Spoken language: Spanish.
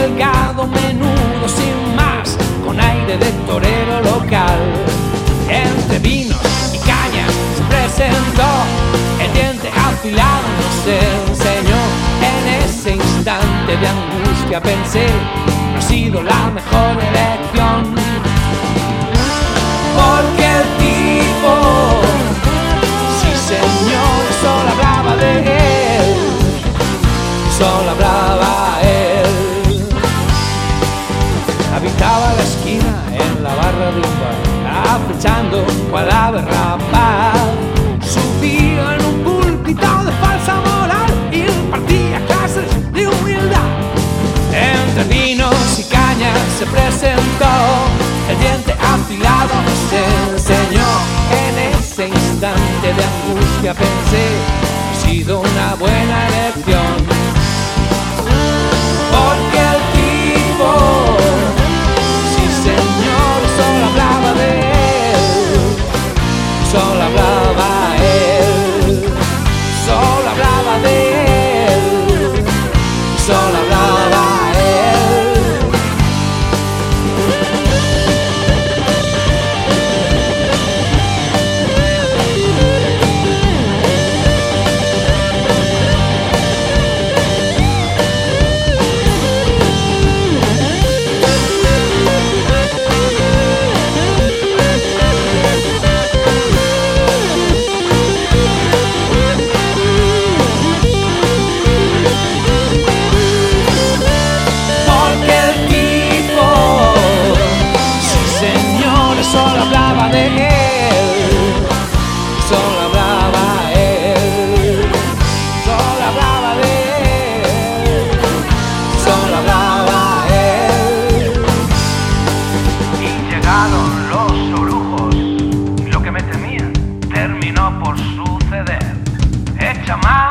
delgado, menudo sin más, con aire de torero local. Entre vinos y cañas se presentó, el diente afilado nos enseñó. En ese instante de angustia pensé, no ha sido la mejor elección. distancia pensé, ha sido una buena elección. Porque el tipo, sí señor, solo hablaba de él, solo hablaba de él. solo hablaba de él, solo hablaba él, solo hablaba de él, solo hablaba él. Y llegaron los orujos lo que me temía terminó por suceder. Echa más.